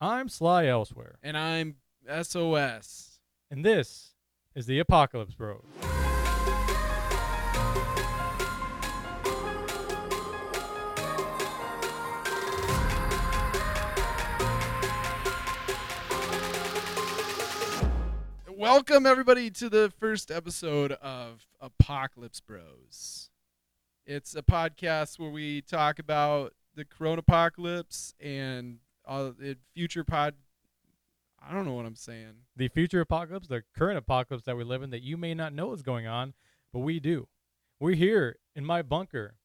I'm Sly Elsewhere, And I'm SOS. and this is the Apocalypse Bros. Welcome, everybody, to the first episode of Apocalypse Bros. It's a podcast where we talk about the corona apocalypse and uh, future pod. I don't know what I'm saying. The future apocalypse, the current apocalypse that we live in that you may not know is going on, but we do. We're here in my bunker,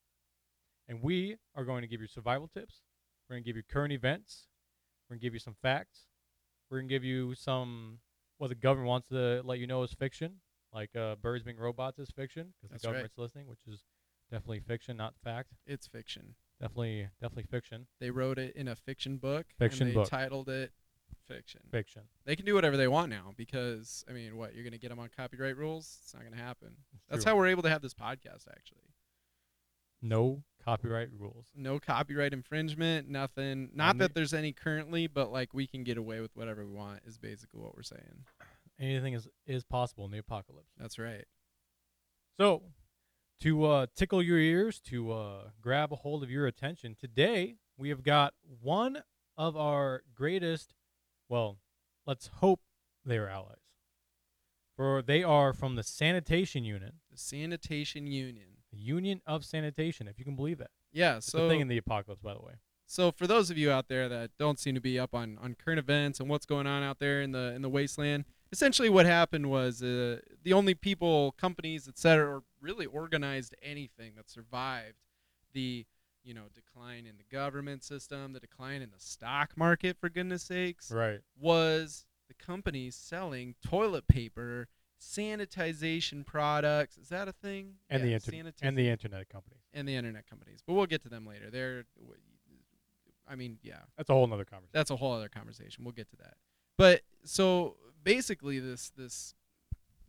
and we are going to give you survival tips. We're going to give you current events. We're going to give you some facts. We're going to give you some what the government wants to let you know is fiction, like uh, birds being robots is fiction because the right. government's listening, which is definitely fiction, not fact. It's fiction. Definitely, definitely fiction. They wrote it in a fiction book. Fiction and they book. titled it fiction. Fiction. They can do whatever they want now because I mean, what you're gonna get them on copyright rules? It's not gonna happen. That's true. how we're able to have this podcast. Actually, No copyright rules. no copyright infringement, nothing. Not that there's any currently, but like we can get away with whatever we want. Is basically what we're saying. Anything is is possible in the apocalypse. That's right. So, to uh, tickle your ears, to uh, grab a hold of your attention, today we have got one of our greatest, well, let's hope they are allies. For they are from the Sanitation Unit, The Sanitation Union. the Union of Sanitation, if you can believe that. Yeah. It's So thing in the apocalypse, by the way. So for those of you out there that don't seem to be up on, on current events and what's going on out there in the in the wasteland, essentially what happened was uh, the only people, companies, etc., or really organized anything that survived the you know decline in the government system, the decline in the stock market, for goodness sakes, Right. was the companies selling toilet paper, sanitization products. Is that a thing? And the internet and the internet companies. and the internet companies. But we'll get to them later. They're, I mean, yeah, That's a whole nother conversation. that's a whole other conversation. We'll get to that. But so basically, this this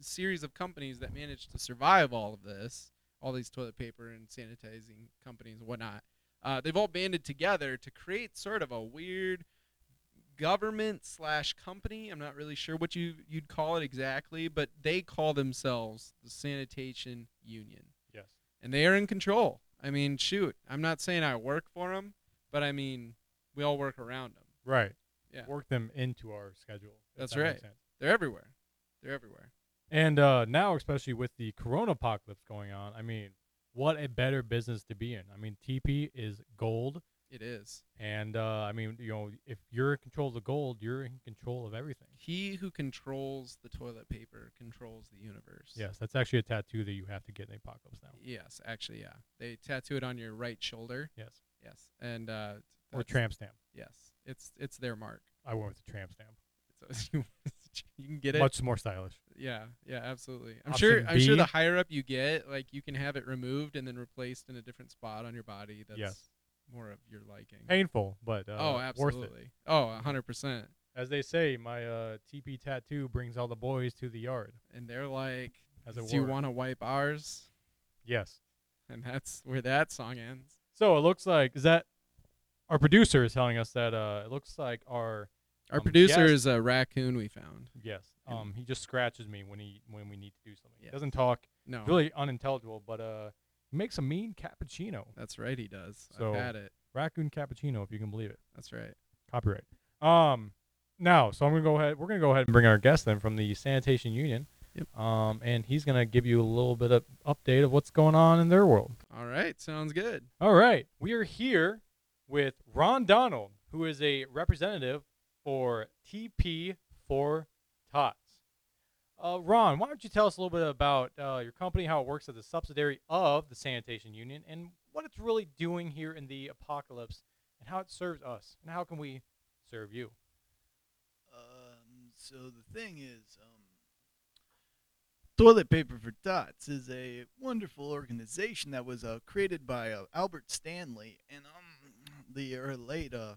series of companies that managed to survive all of this, all these toilet paper and sanitizing companies and whatnot, uh, they've all banded together to create sort of a weird government slash company. I'm not really sure what you you'd call it exactly, but they call themselves the Sanitation Union yes. and they are in control. I mean, shoot, I'm not saying I work for them, but I mean, we all work around them. Right. Yeah. Work them into our schedule. That's that right. They're everywhere. They're everywhere. And uh, now, especially with the corona apocalypse going on, I mean, what a better business to be in. I mean, TP is gold. It is. And uh, I mean, you know, if you're in control of the gold, you're in control of everything. He who controls the toilet paper controls the universe. Yes, that's actually a tattoo that you have to get in the apocalypse now. Yes, actually, yeah. They tattoo it on your right shoulder. Yes. Yes, and uh, Or tramp stamp. Yes, it's it's their mark. I went with the tramp stamp. So you, can get it. Much more stylish. Yeah, yeah, absolutely. I'm Option sure. I'm sure B. the higher up you get, like you can have it removed and then replaced in a different spot on your body. That's Yes. more of your liking. Painful, but uh, oh, worth it. absolutely. Oh, a hundred percent. As they say, my uh, TP tattoo brings all the boys to the yard. And they're like, As it "Do you were. want to wipe ours?" Yes. And that's where that song ends. So it looks like is that our producer is telling us that uh, it looks like our Our Um, producer yes. is a raccoon we found. Yes. Um, he just scratches me when he when we need to do something. Yeah. He doesn't talk. No, Really unintelligible, but uh, he makes a mean cappuccino. that's right. He does. So- I've had it. Raccoon cappuccino, if you can believe it. That's right. Copyright. Um, now, so I'm gonna go ahead. We're gonna go ahead and bring our guest then from the Sanitation Union. Yep. Um, and he's gonna give you a little bit of update of what's going on in their world. All right, sounds good. All right, we are here with Ron Donald, who is a representative for TP for Tots. Uh, Ron, why don't you tell us a little bit about uh, your company, how it works as a subsidiary of the Sanitation Union, and what it's really doing here in the apocalypse, and how it serves us, and how can we serve you? Um, so the thing is, um, Toilet Paper for Tots is a wonderful organization that was uh, created by uh, Albert Stanley in um, the late uh,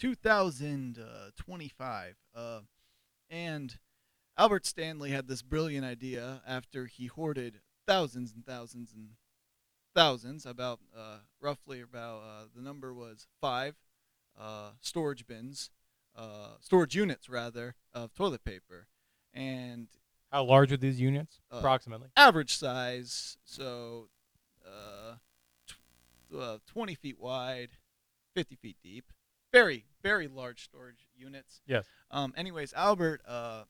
2025. Uh, and Albert Stanley had this brilliant idea after he hoarded thousands and thousands and thousands, about uh, roughly about uh, the number was five uh, storage bins uh, storage units rather of toilet paper, and How large are these units, Uh, approximately? average size, so uh, tw- uh, 20 feet wide, 50 feet deep. Very, very large storage units. Yes. Um, anyways, Albert uh,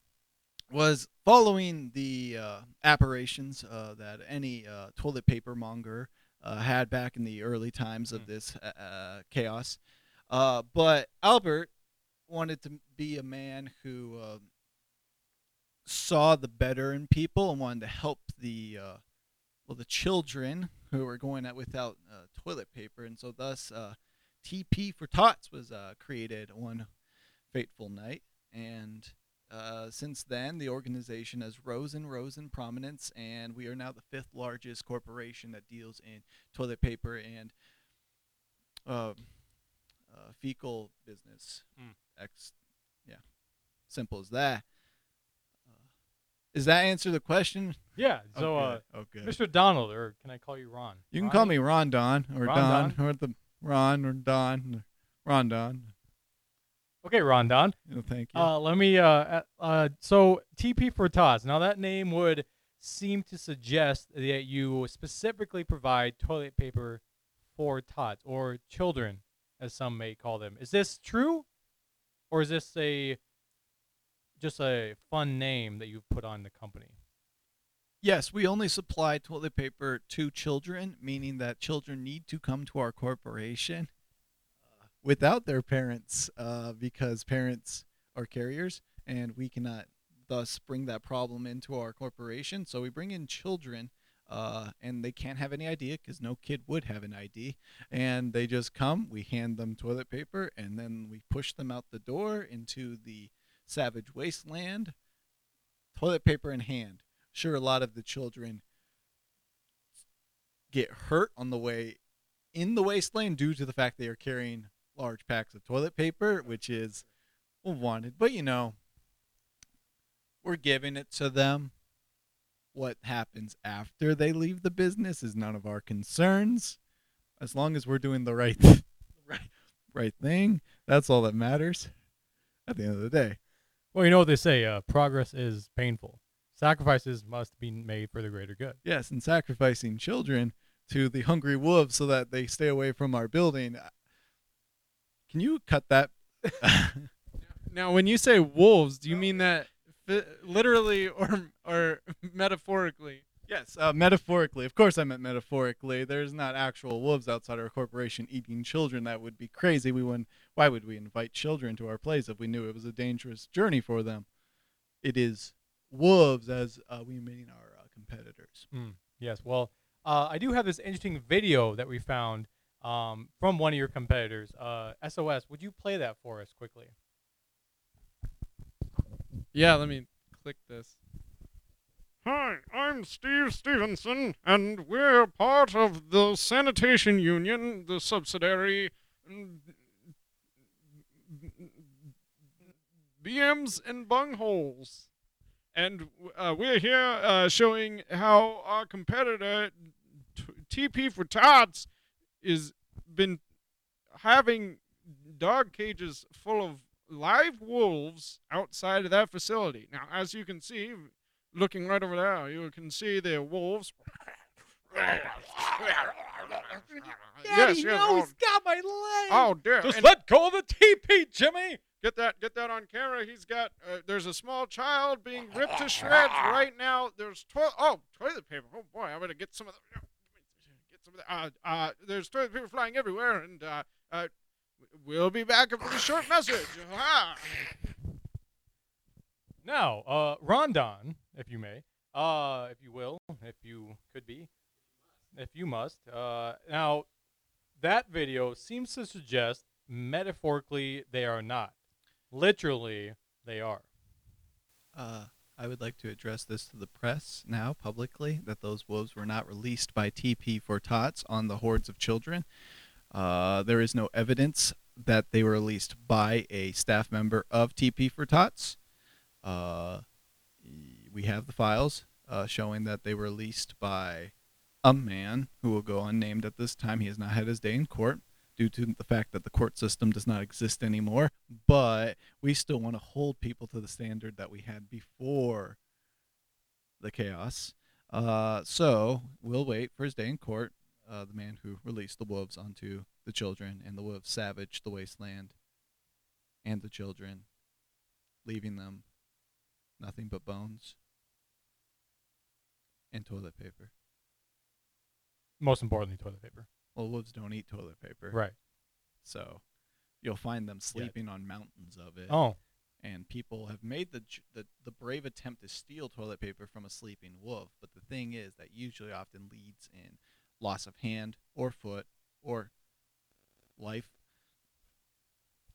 was following the uh, apparitions uh, that any uh, toilet paper monger uh, had back in the early times of Mm. this uh, chaos. Uh, but Albert wanted to be a man who uh, saw the better in people and wanted to help the uh, well the children who were going out without uh, toilet paper, and so thus uh, TP for Tots was uh, created one fateful night, and uh, since then the organization has rose and rose in prominence, and we are now the fifth largest corporation that deals in toilet paper and uh, uh, fecal business. Mm. Ex, yeah, simple as that. Uh, does that answer the question? Yeah. So, oh, uh, oh, good. Mr. Donald, or can I call you Ron? You can call me Ron Don or Ron Don, Don? or the Ron or Don, Ron Don. Okay, Ron Don. You thank you. Uh, let me. Uh, uh, uh, so TP for Tots. Now that name would seem to suggest that you specifically provide toilet paper for tots or children, as some may call them. Is this true, or is this a just a fun name that you've put on the company? Yes, we only supply toilet paper to children, meaning that children need to come to our corporation uh, without their parents uh, because parents are carriers and we cannot thus bring that problem into our corporation. So we bring in children. Uh, and they can't have any idea because no kid would have an ID. And they just come, we hand them toilet paper, and then we push them out the door into the savage wasteland, toilet paper in hand. Sure, a lot of the children get hurt on the way in the wasteland due to the fact they are carrying large packs of toilet paper, which is wanted. But you know, we're giving it to them. What happens after they leave the business is none of our concerns. As long as we're doing the right, right, right thing, that's all that matters. At the end of the day. Well, you know what they say: uh, progress is painful. Sacrifices must be made for the greater good. Yes, and sacrificing children to the hungry wolves so that they stay away from our building. Can you cut that? Now, when you say wolves, do you mean that fi- literally or or metaphorically? yes, uh, metaphorically. Of course, I meant metaphorically. There's not actual wolves outside our corporation eating children. That would be crazy. We wouldn't. Why would we invite children to our place if we knew it was a dangerous journey for them? It is wolves, as uh, we mean our uh, competitors. Mm, yes. Well, uh, I do have this interesting video that we found um, from one of your competitors, uh, SOS. Would you play that for us quickly? Yeah, let me click this. Hi, I'm Steve Stevenson, and we're part of the Sanitation Union, the subsidiary. BMs and bungholes. And uh, we're here uh, showing how our competitor, t- TP for Tots, is been having dog cages full of live wolves outside of that facility. Now, as you can see, looking right over there, you can see the wolves. yes, yes. Oh, he's got my leg. oh dear. Just And let go of the TP, Jimmy. Get that, get that on camera. He's got. Uh, there's a small child being ripped to shreds right now. There's toilet. Oh, toilet paper. Oh boy, I better get some of the. Get some of the. Uh, uh, there's toilet paper flying everywhere, and uh, uh, we'll be back after a short message. Ah. Now, uh, Ron Don, if you may, uh, if you will, if you could be, if you must. Uh, now, that video seems to suggest metaphorically they are not. Literally, they are. Uh, I would like to address this to the press now publicly that those wolves were not released by TP for Tots on the hordes of children. Uh, there is no evidence that they were released by a staff member of TP for Tots. Uh, we have the files uh, showing that they were released by a man who will go unnamed at this time. He has not had his day in court due to the fact that the court system does not exist anymore. But we still want to hold people to the standard that we had before the chaos. Uh, so we'll wait for his day in court. Uh, the man who released the wolves onto the children, and the wolves savaged the wasteland and the children, leaving them nothing but bones and toilet paper. Most importantly, toilet paper. Well, wolves don't eat toilet paper, Right. so you'll find them sleeping on mountains of it. Oh, and people have made the, the the brave attempt to steal toilet paper from a sleeping wolf. But the thing is that usually often leads in loss of hand or foot or life.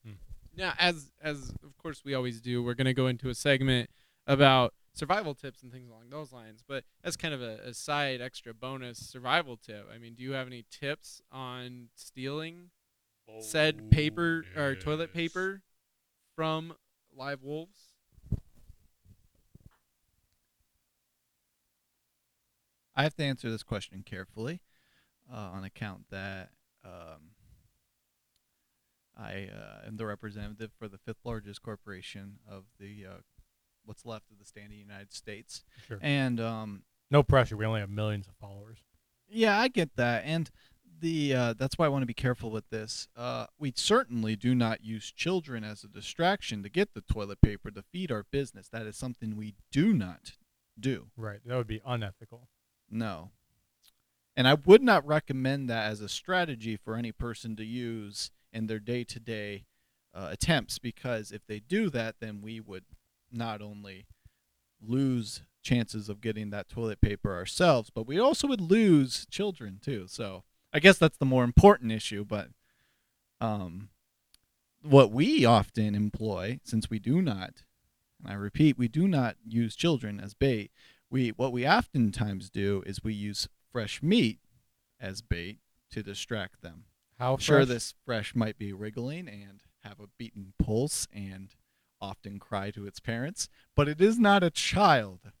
Hmm. Now, as as of course we always do, we're gonna go into a segment about survival tips and things along those lines. But as kind of a, a side extra bonus survival tip, I mean, do you have any tips on stealing said paper or toilet paper from live wolves? I have to answer this question carefully, uh, on account that um, I uh, am the representative for the fifth largest corporation of the uh, what's left of the standing United States, sure. and um, No pressure. We only have millions of followers. Yeah, I get that, and the uh, that's why I want to be careful with this. Uh, we certainly do not use children as a distraction to get the toilet paper to feed our business. That is something we do not do. Right. That would be unethical. No, and I would not recommend that as a strategy for any person to use in their day-to-day uh, attempts because if they do that, then we would not only lose chances of getting that toilet paper ourselves, but we also would lose children too. So I guess that's the more important issue. But um, what we often employ, since we do not, and I repeat, we do not use children as bait. We what we oftentimes do is we use fresh meat as bait to distract them. How Sure, fresh? this fresh might be wriggling and have a beaten pulse and often cry to its parents, but it is not a child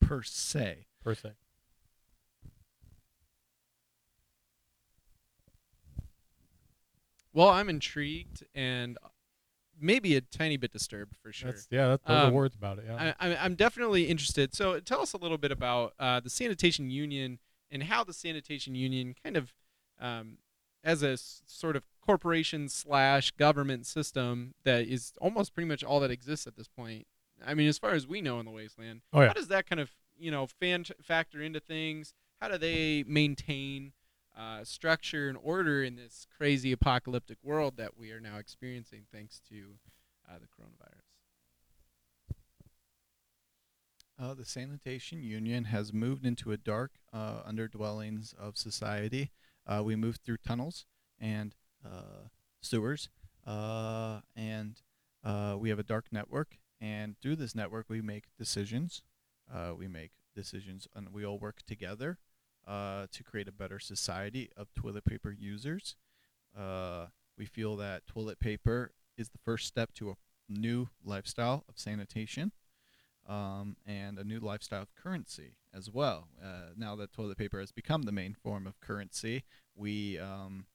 per se. per se. Well, I'm intrigued and maybe a tiny bit disturbed for sure. That's yeah. That's those are Um, words about it. Yeah. I, I- I'm definitely interested. So tell us a little bit about uh, the sanitation union and how the sanitation union kind of, um, as a s- sort of corporation slash government system that is almost pretty much all that exists at this point. I mean, as far as we know in the wasteland, oh yeah. how does that kind of you know fan factor into things? How do they maintain uh, structure and order in this crazy apocalyptic world that we are now experiencing thanks to uh, the coronavirus? Uh, the sanitation union has moved into a dark uh, underdwellings of society. Uh, we moved through tunnels and sewers, uh, and uh, we have a dark network. And through this network, we make decisions. Uh, we make decisions, and we all work together uh, to create a better society of toilet paper users. Uh, we feel that toilet paper is the first step to a new lifestyle of sanitation um, and a new lifestyle of currency as well. Uh, now that toilet paper has become the main form of currency, we um,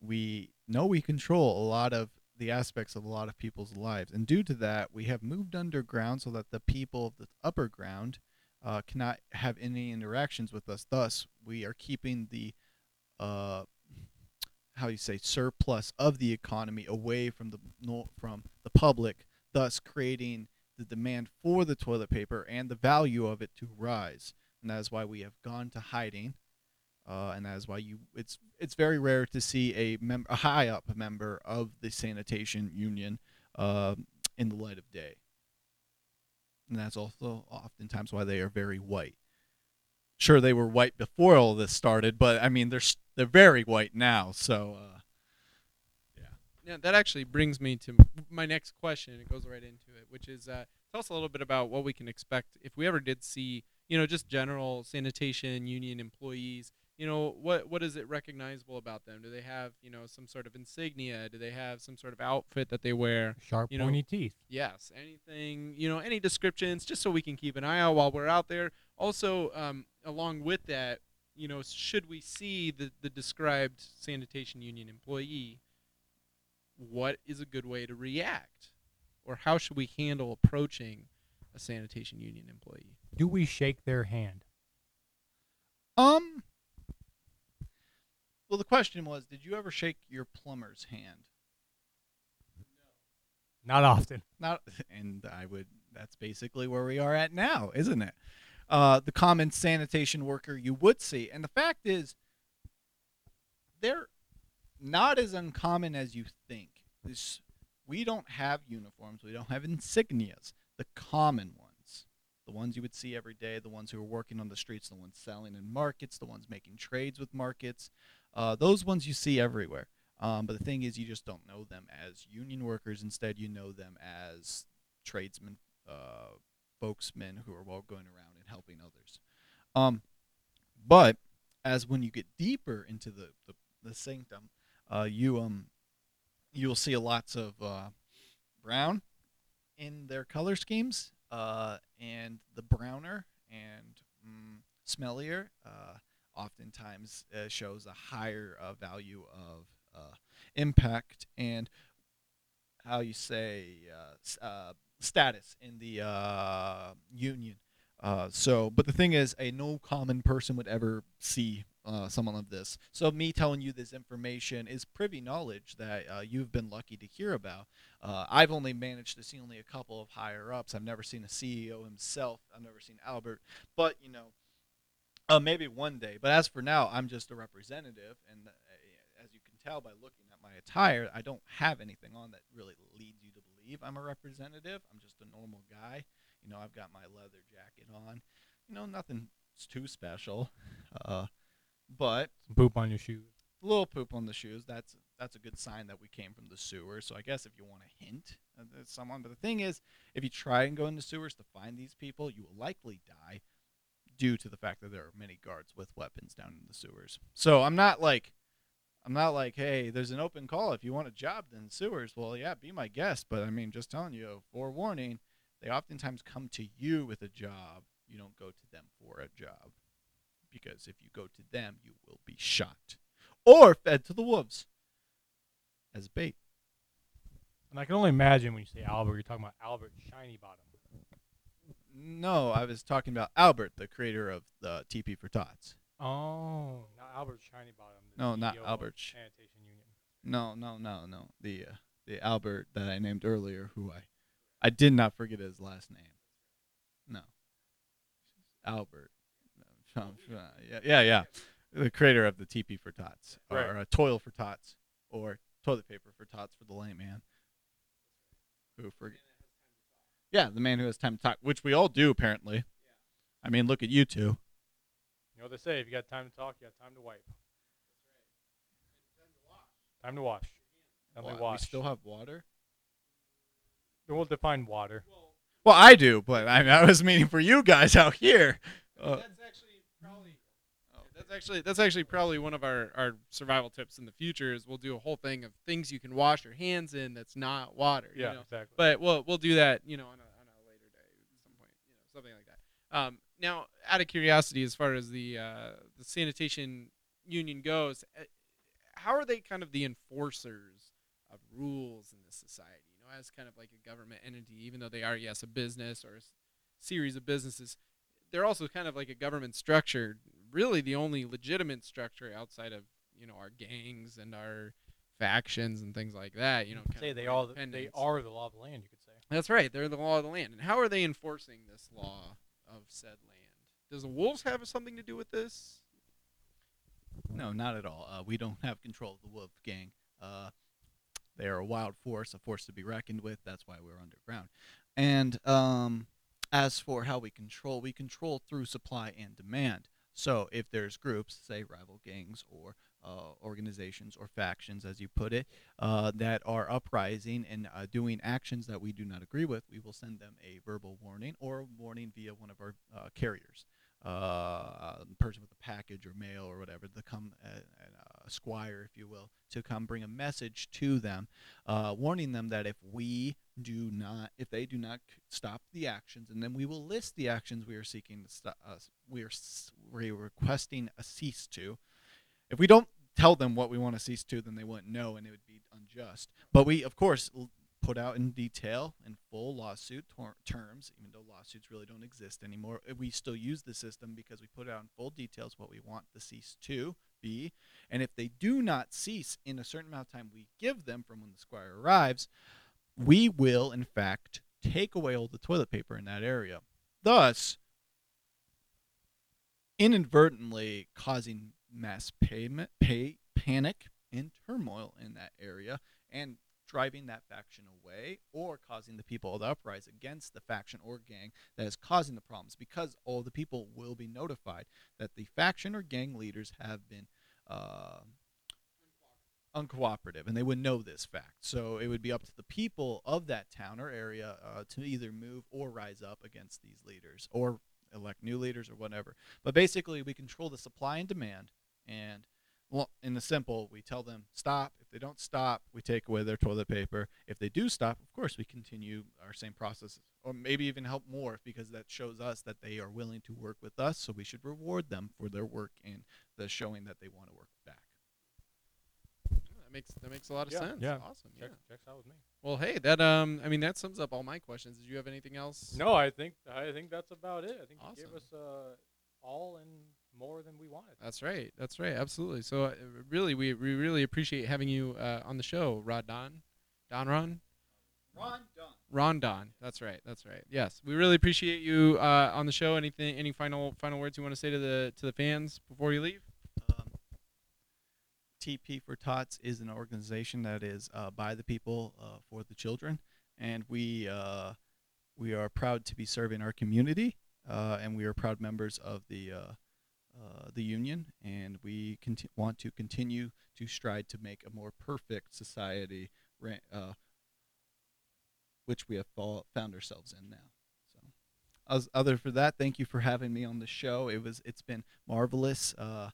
we know we control a lot of the aspects of a lot of people's lives, and due to that, we have moved underground so that the people of the upper ground uh, cannot have any interactions with us. Thus, we are keeping the uh, how you say surplus of the economy away from the from the public, thus creating the demand for the toilet paper and the value of it to rise. And that is why we have gone to hiding. Uh, and that is why you it's it's very rare to see a mem- a high up member of the sanitation union uh, in the light of day. And that's also oftentimes why they are very white. Sure, they were white before all this started, but I mean they're they're very white now. So uh, Yeah, that actually brings me to my next question. It goes right into it, which is uh, tell us a little bit about what we can expect if we ever did see, you know, just general sanitation union employees. You know, what what is it recognizable about them? Do they have, you know, some sort of insignia? Do they have some sort of outfit that they wear? Sharp, you know- pointy teeth. Yes, anything, you know, any descriptions, just so we can keep an eye out while we're out there. Also, um, along with that, you know, should we see the the described sanitation union employee, what is a good way to react, or how should we handle approaching a sanitation union employee? Do we shake their hand? Um. Well, the question was, did you ever shake your plumber's hand? Not often. Not, and I would. That's basically where we are at now, isn't it? Uh, the common sanitation worker you would see, and the fact is, they're not as uncommon as you think. This, we don't have uniforms. We don't have insignias. The common ones, the ones you would see every day, the ones who are working on the streets, the ones selling in markets, the ones making trades with markets, uh, those ones you see everywhere. Um, but the thing is, you just don't know them as union workers. Instead, you know them as tradesmen, uh, folksmen who are well going around and helping others. Um, but as when you get deeper into the the, the sanctum, uh, you um you'll see lots of uh, brown in their color schemes, uh, and the browner and mm, smellier uh, oftentimes uh, shows a higher uh, value of uh, impact and how you say uh, uh, status in the union. So, but the thing is, a no common person would ever see uh, someone of this. So, me telling you this information is privy knowledge that uh, you've been lucky to hear about. Uh, I've only managed to see only a couple of higher ups. I've never seen a CEO himself. I've never seen Albert. But you know, uh, maybe one day. But as for now, I'm just a representative, and uh, as you can tell by looking at my attire, I don't have anything on that really leads you to believe I'm a representative. I'm just a normal guy. You know, I've got my leather jacket on. You know, nothing too special. Uh, but Some poop on your shoes. a little poop on the shoes. That's that's a good sign that we came from the sewers. So I guess if you want a hint someone, but the thing is, if you try and go into sewers to find these people, you will likely die due to the fact that there are many guards with weapons down in the sewers. So I'm not like I'm not like, hey, there's an open call if you want a job in sewers. Well, yeah, be my guest, but I mean, just telling you, forewarning, they oftentimes come to you with a job. You don't go to them for a job because if you go to them, you will be shot or fed to the wolves as bait. And I can only imagine when you say Albert, you're talking about Albert Shiny Bottom. No, I was talking about Albert, the creator of the TP for Tots. Oh, not Albert Shiny Bottom. the No, not CEO of Albert Sh- Sanitation Union. No, no, no, no. The uh, the Albert that I named earlier, who I I did not forget his last name. No, Albert. No, Sean- Sean- yeah, yeah, yeah. The creator of the TP for Tots, or Right. uh, Toil for Tots, or toilet paper for Tots for the layman. Who forget? Yeah, the man who has time to talk, which we all do apparently. I mean, look at you two. You know what they say? If you got time to talk, you got time to wipe. Time to wash. Only Wa- wash. We still have water. We'll define water. Well, I do, but I, I was meaning for you guys out here. Uh, that's actually probably that's actually that's actually probably one of our, our survival tips in the future is we'll do a whole thing of things you can wash your hands in that's not water. you Yeah, know? exactly. But we'll we'll do that, you know, on a, on a later day at some point, you know, something like that. Um, now, out of curiosity, as far as the uh, the sanitation union goes, uh, how are they kind of the enforcers of rules in this society? You know, as kind of like a government entity, even though they are yes a business or a series of businesses, they're also kind of like a government structure. Really, the only legitimate structure outside of you know our gangs and our factions and things like that. You know, kind say they all the, they are the law of the land. You could say. That's right. They're the law of the land. And how are they enforcing this law of said land? Does the wolves have something to do with this? No, not at all. Uh, we don't have control of the wolf gang. Uh, they are a wild force, a force to be reckoned with. That's why we're underground. And um, as for how we control, we control through supply and demand. So if there's groups, say rival gangs or organizations or factions, as you put it, uh, that are uprising and uh, doing actions that we do not agree with, we will send them a verbal warning or a warning via one of our uh, carriers uh, person with a package or mail or whatever to come uh, a squire, if you will, to come bring a message to them, uh, warning them that if we do not, if they do not stop the actions, and then we will list the actions we are seeking to stop. Uh, we are we are requesting a cease to. If we don't tell them what we want to cease to, then they wouldn't know, and it would be unjust. But we, of course, put out in detail in full lawsuit tor- terms, even though lawsuits really don't exist anymore. uh, We still use the system because we put out in full details what we want the cease to be. And if they do not cease in a certain amount of time we give them from when the squire arrives, we will, in fact, take away all the toilet paper in that area. Thus, inadvertently causing mass payment, pay, panic and turmoil in that area and driving that faction away or causing the people to uprise against the faction or gang that is causing the problems because all the people will be notified that the faction or gang leaders have been uh, uncooperative and they would know this fact. So it would be up to the people of that town or area uh, to either move or rise up against these leaders or elect new leaders or whatever. But basically we control the supply and demand and well, in the simple, we tell them stop. If they don't stop, we take away their toilet paper. If they do stop, of course, we continue our same process, or maybe even help more because that shows us that they are willing to work with us. So we should reward them for their work and the showing that they want to work back. That makes that makes a lot of Yeah, sense. yeah. Awesome. Check, Yeah. checks out with me. Well, hey, that um, I mean, that sums up all my questions. Did you have anything else? No, I think I think that's about it. I think you gave us uh, all and more than we wanted. That's right. That's right. Absolutely. So, uh, really, we, we really appreciate having you uh, on the show, Rod Don, Don Ron, Ron, done. Ron Don. That's right. That's right. Yes, we really appreciate you uh, on the show. Anything? Any final final words you want to say to the to the fans before you leave? Um, TP for Tots is an organization that is uh, by the people uh, for the children, and we uh, we are proud to be serving our community, uh, and we are proud members of the uh, the union, and we conti- want to continue to strive to make a more perfect society, uh, which we have found ourselves in now. So, other for that, thank you for having me on the show. It was it's been marvelous. Uh,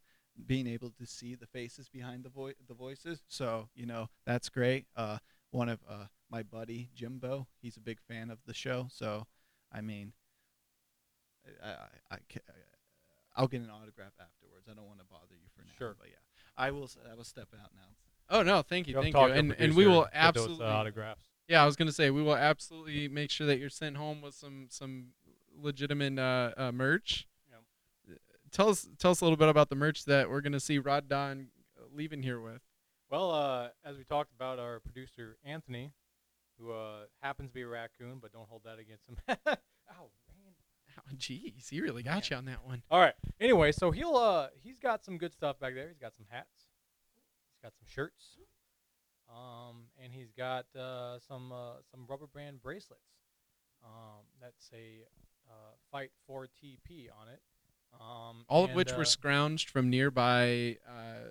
being able to see the faces behind the vo- the voices. So you know that's great. Uh, one of uh, my buddy Jimbo, he's a big fan of the show. So I mean, I, I, I ca- I'll get an autograph afterwards. I don't want to bother you for now. Sure. But yeah, I will. I will step out now. Oh no, thank you, You'll thank you, and and we will get those, uh, absolutely. autographs. Yeah, I was gonna say we will absolutely make sure that you're sent home with some some legitimate uh, uh, merch. Yep. Tell us tell us a little bit about the merch that we're gonna see Rod Don leaving here with. Well, uh, as we talked about, our producer Anthony, who uh, happens to be a raccoon, but don't hold that against him. Ow. Oh, jeez, he really got you on that one. All right. Anyway, so he'll uh he's got some good stuff back there. He's got some hats. He's got some shirts. Um, and he's got uh, some uh, some rubber band bracelets. Um, that say uh, "Fight for TP" on it. Um, All of which uh, were scrounged from nearby uh,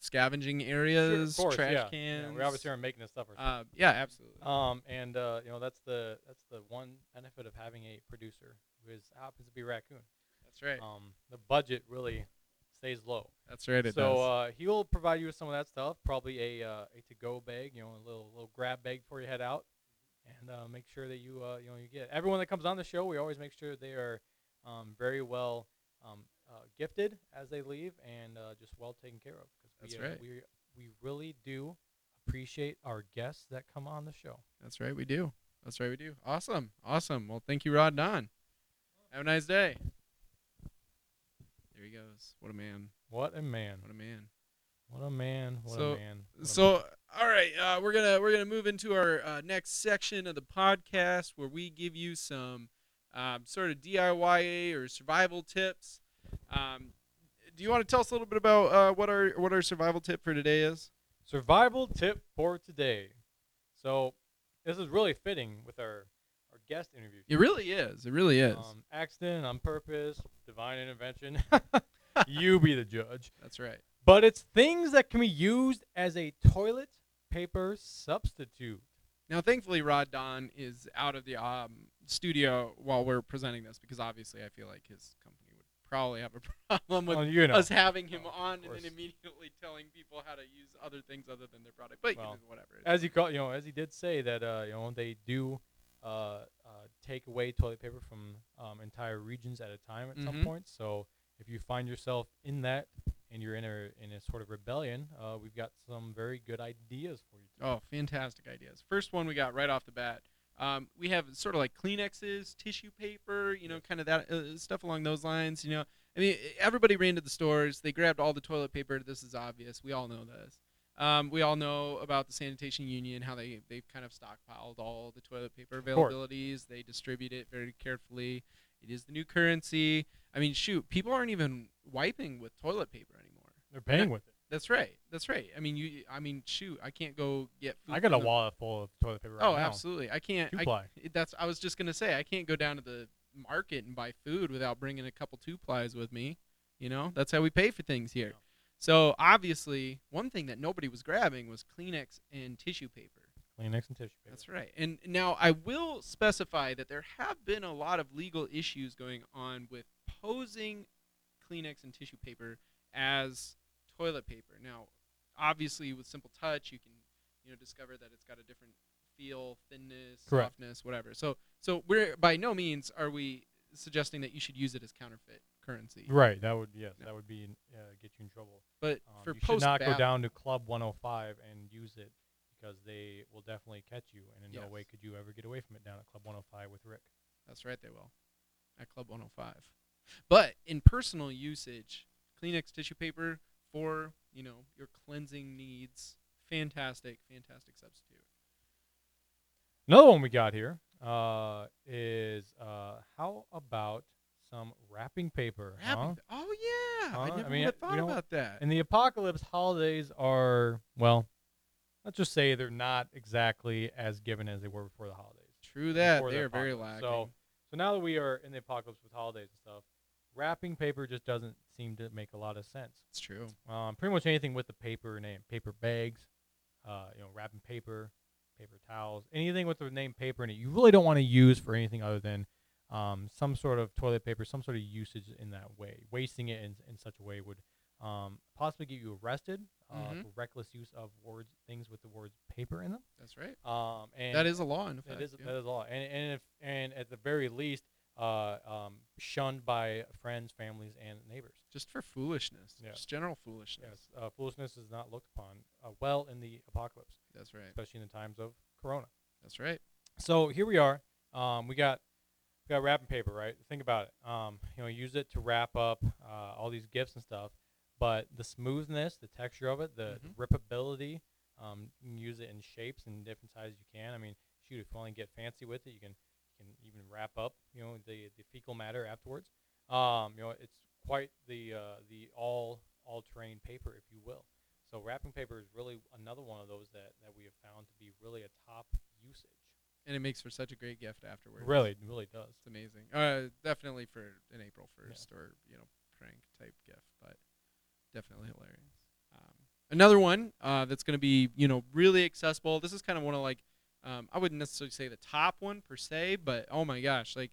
scavenging areas, of course, trash yeah. cans. Yeah, we obviously are making this stuff. Uh, yeah, absolutely. Um, and uh, you know that's the that's the one benefit of having a producer who is happens to be raccoon. That's right. Um, the budget really stays low. That's right. It so uh, he'll provide you with some of that stuff, probably a uh, a to go bag, you know, a little little grab bag before you head out, and uh, make sure that you uh, you know you get everyone that comes on the show. We always make sure they are um, very well um, uh, gifted as they leave and uh, just well taken care of. 'cause That's we, uh, right. We we really do appreciate our guests that come on the show. That's right. We do. That's right. We do. Awesome. Awesome. Well, thank you, Rod Don. Have a nice day. There he goes. What a man. What a man! What a man. What a man! What So- a man! what a So, all right, uh, we're gonna we're gonna move into our uh, next section of the podcast where we give you some um, sort of DIY or survival tips. Um, do you want to tell us a little bit about uh, what our what our survival tip for today is? Survival tip for today. So this is really fitting with our guest interview. It really is. It really is. Um, accident on purpose, divine intervention. you be the judge. That's right. But it's things that can be used as a toilet paper substitute. Now, thankfully, Rod Don is out of the um, studio while we're presenting this because obviously I feel like his company would probably have a problem with Well, you know. us having him Well, of on and then immediately telling people how to use other things other than their product. But you know, whatever. as he called, you know, as he did say that, uh, you know, they do uh, uh, take away toilet paper from um, entire regions at a time at some Mhm. point. So if you find yourself in that and you're in a in a sort of rebellion, uh, we've got some very good ideas for you. Oh, fantastic ideas. First one we got right off the bat. Um, we have sort of like Kleenexes, tissue paper, you know, kind of that uh, stuff along those lines. You know, I mean, everybody ran to the stores. They grabbed all the toilet paper. This is obvious. We all know this. Um, we all know about the sanitation union, how they they've kind of stockpiled all the toilet paper availabilities. They distribute it very carefully. It is the new currency. I mean, shoot, people aren't even wiping with toilet paper anymore. They're paying with it. That's right. That's right. I mean, you. I mean, shoot, I can't go get. Food I got a wallet full of toilet paper right oh, now. absolutely. I can't. Two I, ply. that's. I was just gonna say I can't go down to the market and buy food without bringing a couple two plies with me. You know, that's how we pay for things here. Yeah. So obviously, one thing that nobody was grabbing was Kleenex and tissue paper. Kleenex and tissue paper. That's right. And now I will specify that there have been a lot of legal issues going on with posing Kleenex and tissue paper as toilet paper. Now, obviously, with simple touch, you can you know discover that it's got a different feel, thinness, Correct. softness, whatever. So, so we're by no means are we suggesting that you should use it as counterfeit currency. Right. That would yes. No. That would be uh, get you in trouble. But Um, for you should post not go down to Club 105 and use it because they will definitely catch you, and in no Yes. way could you ever get away from it down at Club 105 with Rick. That's right, they will. At Club 105. But in personal usage, Kleenex tissue paper for, you know, your cleansing needs, fantastic, fantastic substitute. Another one we got here uh, is uh, how about some wrapping paper? huh? Wrapping- Oh yeah, Huh? I I never mean, would thought about that. And the apocalypse, holidays are well. Let's just say they're not exactly as given as they were before the holidays. True that. They the are very lacking. So, so now that we are in the apocalypse with holidays and stuff, wrapping paper just doesn't seem to make a lot of sense. it's true. Um, pretty much anything with the paper name, paper bags, uh, you know, wrapping paper, paper towels, anything with the name paper in it, you really don't want to use for anything other than um, some sort of toilet paper, some sort of usage in that way. Wasting it in, in such a way would um, possibly get you arrested uh, Mhm. for reckless use of words, things with the words paper in them. That's right. Um, and that is a law in effect. that is yeah. that is a law, and and if and at the very least, uh, um, shunned by friends, families, and neighbors. Just for foolishness. Yeah. Just general foolishness. Yes, uh, foolishness is not looked upon uh, well in the apocalypse, That's right. especially in the times of Corona. That's right. So here we are. Um, we got we got wrapping paper, right? Think about it. Um, you know, use it to wrap up uh, all these gifts and stuff. But the smoothness, the texture of it, the, Mhm. the rippability, um, you can use it in shapes and different sizes you can. I mean, shoot, if you want to get fancy with it, you can you can even wrap up, you know, the the fecal matter afterwards. Um, you know, it's quite the uh, the all all terrain paper, if you will. So wrapping paper is really another one of those that, that we have found to be really a top. And it makes for such a great gift afterwards. Really, it really does. It's amazing. Uh, definitely for an April first or you know prank type gift, but definitely hilarious. Um, another one uh, that's going to be you know really accessible. This is kind of one of like um, I wouldn't necessarily say the top one per se, but oh my gosh, like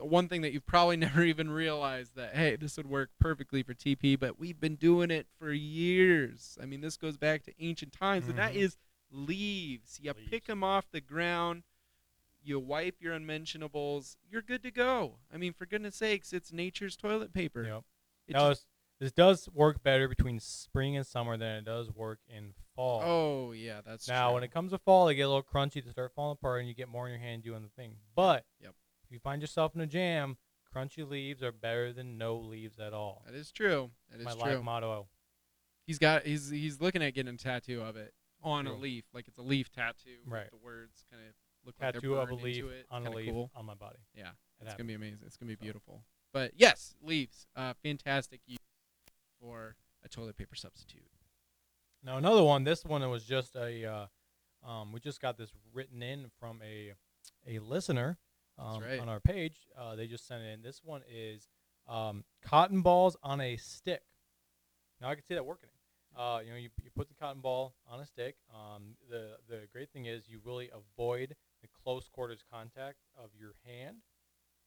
uh, one thing that you've probably never even realized that hey this would work perfectly for TP, but we've been doing it for years. I mean this goes back to ancient times, and that Mhm. is leaves. You pick them off the ground you wipe your unmentionables, you're good to go. I mean, for goodness sakes, it's nature's toilet paper. Yep. It Now, just- this, does work better between spring and summer than it does work in fall. oh yeah, that's now, true. when it comes to fall, they get a little crunchy to start falling apart, and you get more in your hand doing the thing. But Yep. if you find yourself in a jam, crunchy leaves are better than no leaves at all. that is true. That is My true. life motto. he's got he's he's looking at getting a tattoo of it on a leaf, like it's a leaf tattoo. Right. The words kind of look like Tattoo they're of a leaf on a leaf Cool. on my body. Yeah, It it's gonna be amazing. It's gonna be So. beautiful. But yes, leaves. Uh, fantastic use for a toilet paper substitute. Now another one. This one was just a. Uh, um, we just got this written in from a a listener um, right. on our page. Uh, they just sent it in. This one is um, cotton balls on a stick. Now I can see that working. Uh, you know, you, you put the cotton ball on a stick. Um, the the great thing is you really avoid the close quarters contact of your hand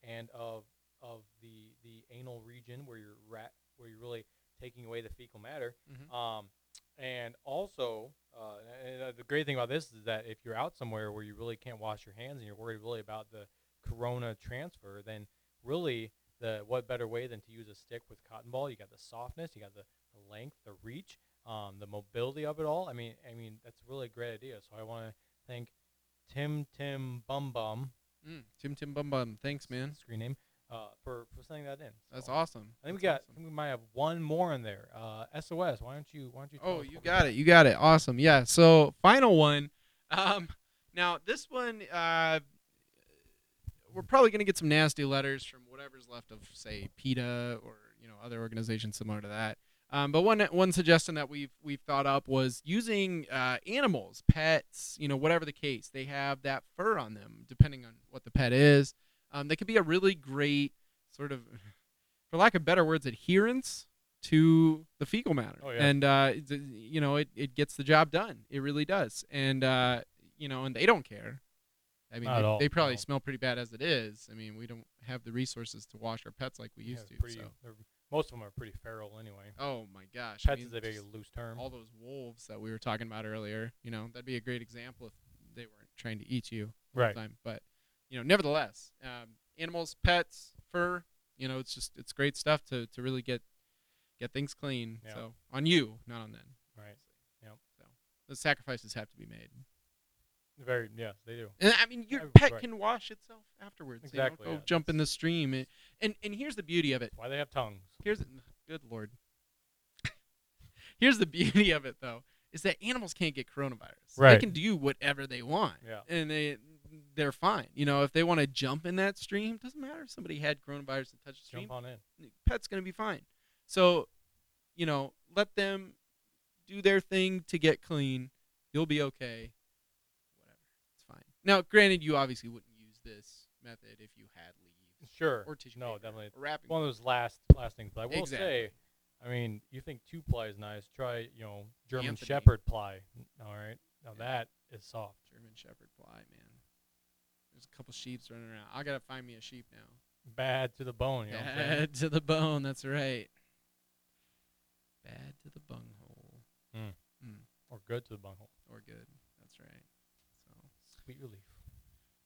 and of of the the anal region where you're rat where you're really taking away the fecal matter. Mhm. Um, and also, uh, and, uh, the great thing about this is that if you're out somewhere where you really can't wash your hands and you're worried really about the corona transfer, then really the what better way than to use a stick with cotton ball? You got the softness, you got the, the length, the reach, um, the mobility of it all. I mean, I mean that's really a great idea. So I want to thank Tim Tim Bum Bum, Mm, Tim Tim Bum Bum. Thanks, man. screen name, uh, for for sending that in. That's awesome. I think we got. I awesome. think we might have one more in there. Uh, SOS. Why don't you? Why don't you? Oh, you got it. You got it. Awesome. Yeah. So final one. Um, now this one, uh, we're probably gonna get some nasty letters from whatever's left of, say, PETA or you know other organizations similar to that. Um, but one one suggestion that we've we've thought up was using uh, animals, pets, you know, whatever the case, they have that fur on them, depending on what the pet is. Um, they could be a really great sort of, for lack of better words, adherence to the fecal matter. Oh, yeah. And uh, you know, it, it gets the job done. It really does. And uh, you know, and they don't care. I mean, they, they probably smell pretty bad as it is. I mean, we don't have the resources to wash our pets like we Yeah, used to. pretty, so. Most of them are pretty feral anyway. Oh my gosh! I Pets mean, is a very loose term. all those wolves that we were talking about earlier. You know, that'd be a great example if they weren't trying to eat you all Right. the time. But you know, nevertheless, um, animals, pets, fur. You know, it's just it's great stuff to to really get get things clean. Yeah. So on you, not on them. Right. Yep. So the sacrifices have to be made. Very. yeah, they do. And I mean, your Yeah, pet right. can wash itself afterwards. you know, Exactly, go yeah. jump in the stream. And, and and here's the beauty of it. Why they have tongues. Here's good lord. Here's the beauty of it though, is that animals can't get coronavirus. Right. They can do whatever they want. Yeah. And they they're fine. You know, if they want to jump in that stream, doesn't matter if somebody had coronavirus and touched the stream. Jump on in. Pet's gonna be fine. So, you know, let them do their thing to get clean. You'll be okay. Whatever. It's fine. Now, granted, you obviously wouldn't use this method if you had leaves Sure. or tissue no, paper definitely. or wrapping One of those last last things. But I will Exactly. say, I mean, you think two ply is nice? Try you know German Anthony. Shepherd ply. All right. Now Yeah. that is soft. German Shepherd ply, man. There's a couple sheeps running around. I gotta find me a sheep now. Bad to the bone. You know what I'm saying? Bad to the bone. That's right. Bad to the bunghole. Mm. Mm, Or good to the bunghole. or good. Sweet relief.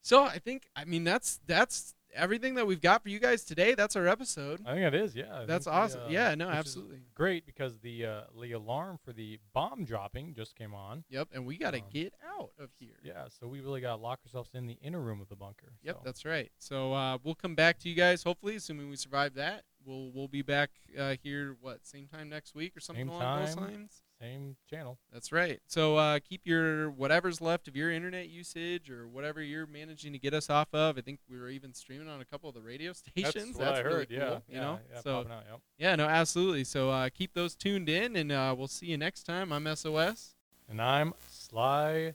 so I think I mean that's that's everything that we've got for you guys today. That's our episode. I think it is. Yeah. I That's think the, awesome. uh, Yeah, no, absolutely. Great because the uh, the alarm for the bomb dropping just came on. Yep. And we gotta Um, get out of here. Yeah, so we really got to lock ourselves in the inner room of the bunker. Yep, so. that's right. So uh, we'll come back to you guys hopefully, assuming we survive that. We'll we'll be back uh, here what same time next week or something Same along those time. lines. Same channel. That's right. So uh, keep your whatever's left of your internet usage or whatever you're managing to get us off of. I think we were even streaming on a couple of the radio stations. That's what I really heard. cool, yeah, you yeah, know. yeah, so out, yep. yeah, no, absolutely. So uh, keep those tuned in, and uh, we'll see you next time. I'm SOS. And I'm Sly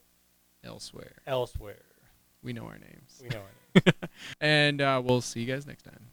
Elsewhere, elsewhere. we know our names, We know it. and uh, we'll see you guys next time.